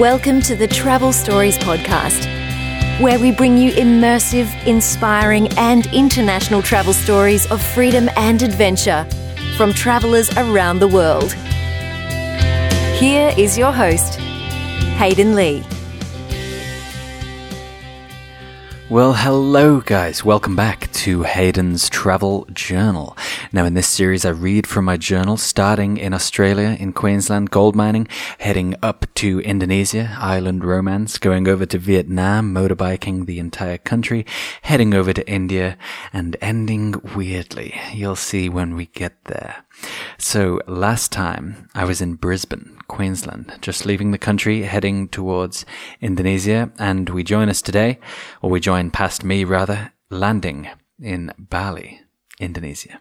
Welcome to the Travel Stories Podcast, where we bring you immersive, inspiring, and international travel stories of freedom and adventure from travelers around the world. Here is your host, Hayden Lee. Well, hello, guys. Welcome back to Hayden's Travel Journal. Now, in this series, I read from my journal, starting in Australia, in Queensland, gold mining, heading up to Indonesia, island romance, going over to Vietnam, motorbiking the entire country, heading over to India, and ending weirdly. You'll see when we get there. So, last time I was in Brisbane, Queensland, just leaving the country, heading towards Indonesia, and we join us today, or we join past me rather, landing in Bali, Indonesia.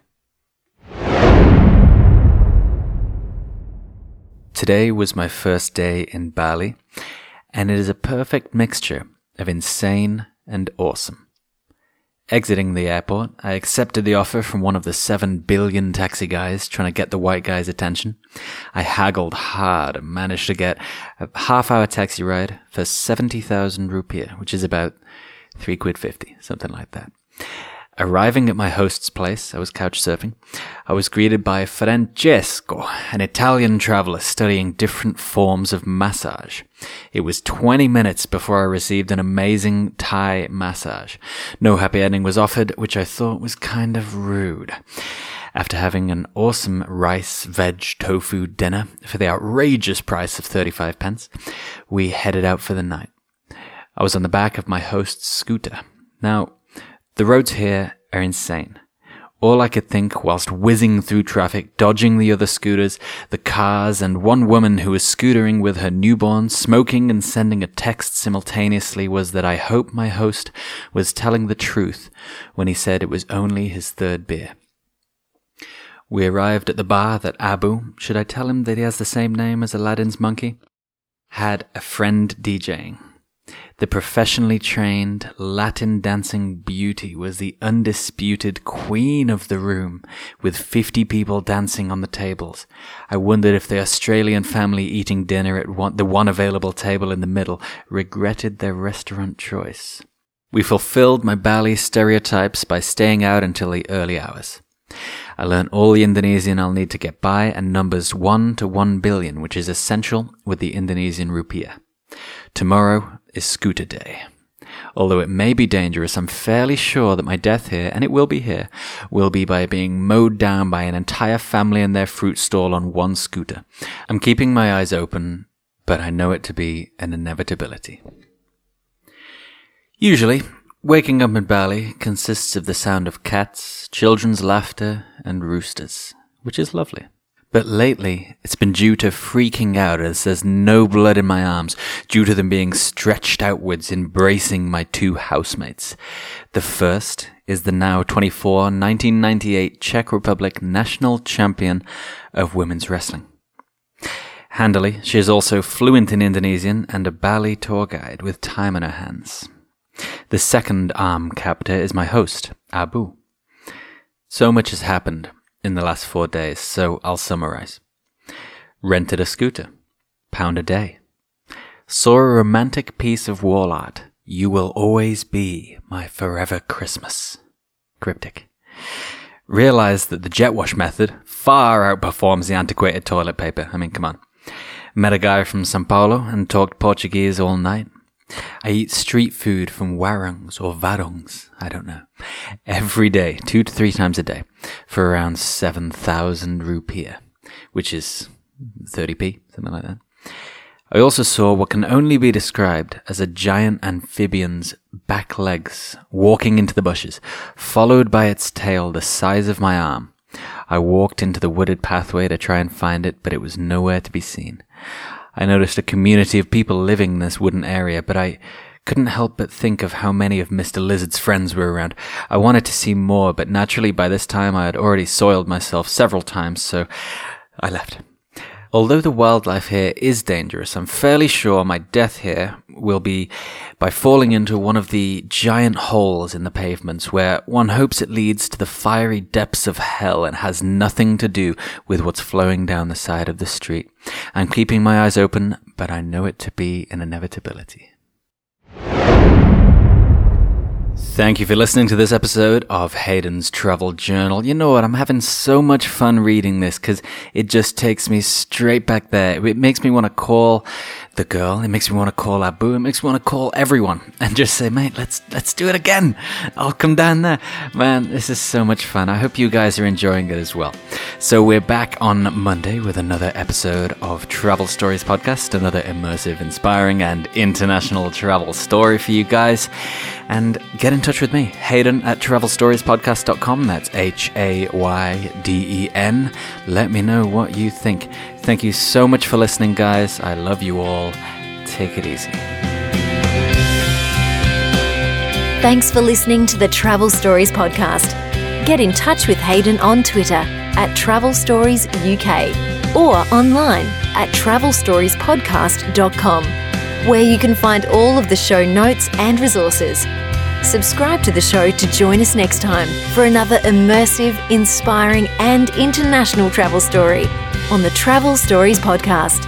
Today was my first day in Bali, and it is a perfect mixture of insane and awesome. Exiting the airport, I accepted the offer from one of the seven billion taxi guys trying to get the white guy's attention. I haggled hard and managed to get a half hour taxi ride for 70,000 rupiah, which is about three quid fifty, something like that. Arriving at my host's place, I was couch surfing. I was greeted by Francesco, an Italian traveler studying different forms of massage. It was 20 minutes before I received an amazing Thai massage. No happy ending was offered, which I thought was kind of rude. After having an awesome rice, veg, tofu dinner for the outrageous price of 35 pence, we headed out for the night. I was on the back of my host's scooter. Now, the roads here are insane. All I could think whilst whizzing through traffic, dodging the other scooters, the cars, and one woman who was scootering with her newborn, smoking and sending a text simultaneously was that I hope my host was telling the truth when he said it was only his third beer. We arrived at the bar that Abu, should I tell him that he has the same name as Aladdin's monkey? Had a friend DJing. The professionally trained Latin dancing beauty was the undisputed queen of the room, with 50 people dancing on the tables. I wondered if the Australian family eating dinner at one, the one available table in the middle regretted their restaurant choice. We fulfilled my Bali stereotypes by staying out until the early hours. I learned all the Indonesian I'll need to get by and numbers 1 to 1 billion, which is essential with the Indonesian rupiah. Tomorrow is scooter day. Although it may be dangerous, I'm fairly sure that my death here, and it will be here, will be by being mowed down by an entire family and their fruit stall on one scooter. I'm keeping my eyes open, but I know it to be an inevitability. Usually, waking up in Bali consists of the sound of cats, children's laughter, and roosters, which is lovely. But lately, it's been due to freaking out as there's no blood in my arms, due to them being stretched outwards, embracing my two housemates. The first is the now 24 1998 Czech Republic national champion of women's wrestling. Handily, she is also fluent in Indonesian and a Bali tour guide with time on her hands. The second arm captor is my host, Abu. So much has happened in the last four days, so I'll summarize. Rented a scooter, pound a day. Saw a romantic piece of wall art. You will always be my forever Christmas. Cryptic. Realized that the jet wash method far outperforms the antiquated toilet paper. I mean, come on. Met a guy from Sao Paulo and talked Portuguese all night. I eat street food from warongs or varongs, I don't know, every day, two to three times a day, for around 7,000 rupiah, which is 30p, something like that. I also saw what can only be described as a giant amphibian's back legs walking into the bushes, followed by its tail the size of my arm. I walked into the wooded pathway to try and find it, but it was nowhere to be seen. I noticed a community of people living in this wooden area, but I couldn't help but think of how many of Mr. Lizard's friends were around. I wanted to see more, but naturally by this time I had already soiled myself several times, so I left. Although the wildlife here is dangerous, I'm fairly sure my death here will be by falling into one of the giant holes in the pavements where one hopes it leads to the fiery depths of hell and has nothing to do with what's flowing down the side of the street. I'm keeping my eyes open, but I know it to be an inevitability. Thank you for listening to this episode of Hayden's Travel Journal. You know what? I'm having so much fun reading this because it just takes me straight back there. It makes me want to call the girl. It makes me want to call Abu. It makes me want to call everyone and just say, mate, let's, let's do it again. I'll come down there. Man, this is so much fun. I hope you guys are enjoying it as well. So we're back on Monday with another episode of Travel Stories Podcast, another immersive, inspiring and international travel story for you guys. And get in touch with me, Hayden at travelstoriespodcast.com. That's H A Y D E N. Let me know what you think. Thank you so much for listening, guys. I love you all. Take it easy. Thanks for listening to the Travel Stories podcast. Get in touch with Hayden on Twitter at Travel Stories UK or online at travelstoriespodcast.com, where you can find all of the show notes and resources. Subscribe to the show to join us next time for another immersive, inspiring, and international travel story on the Travel Stories podcast.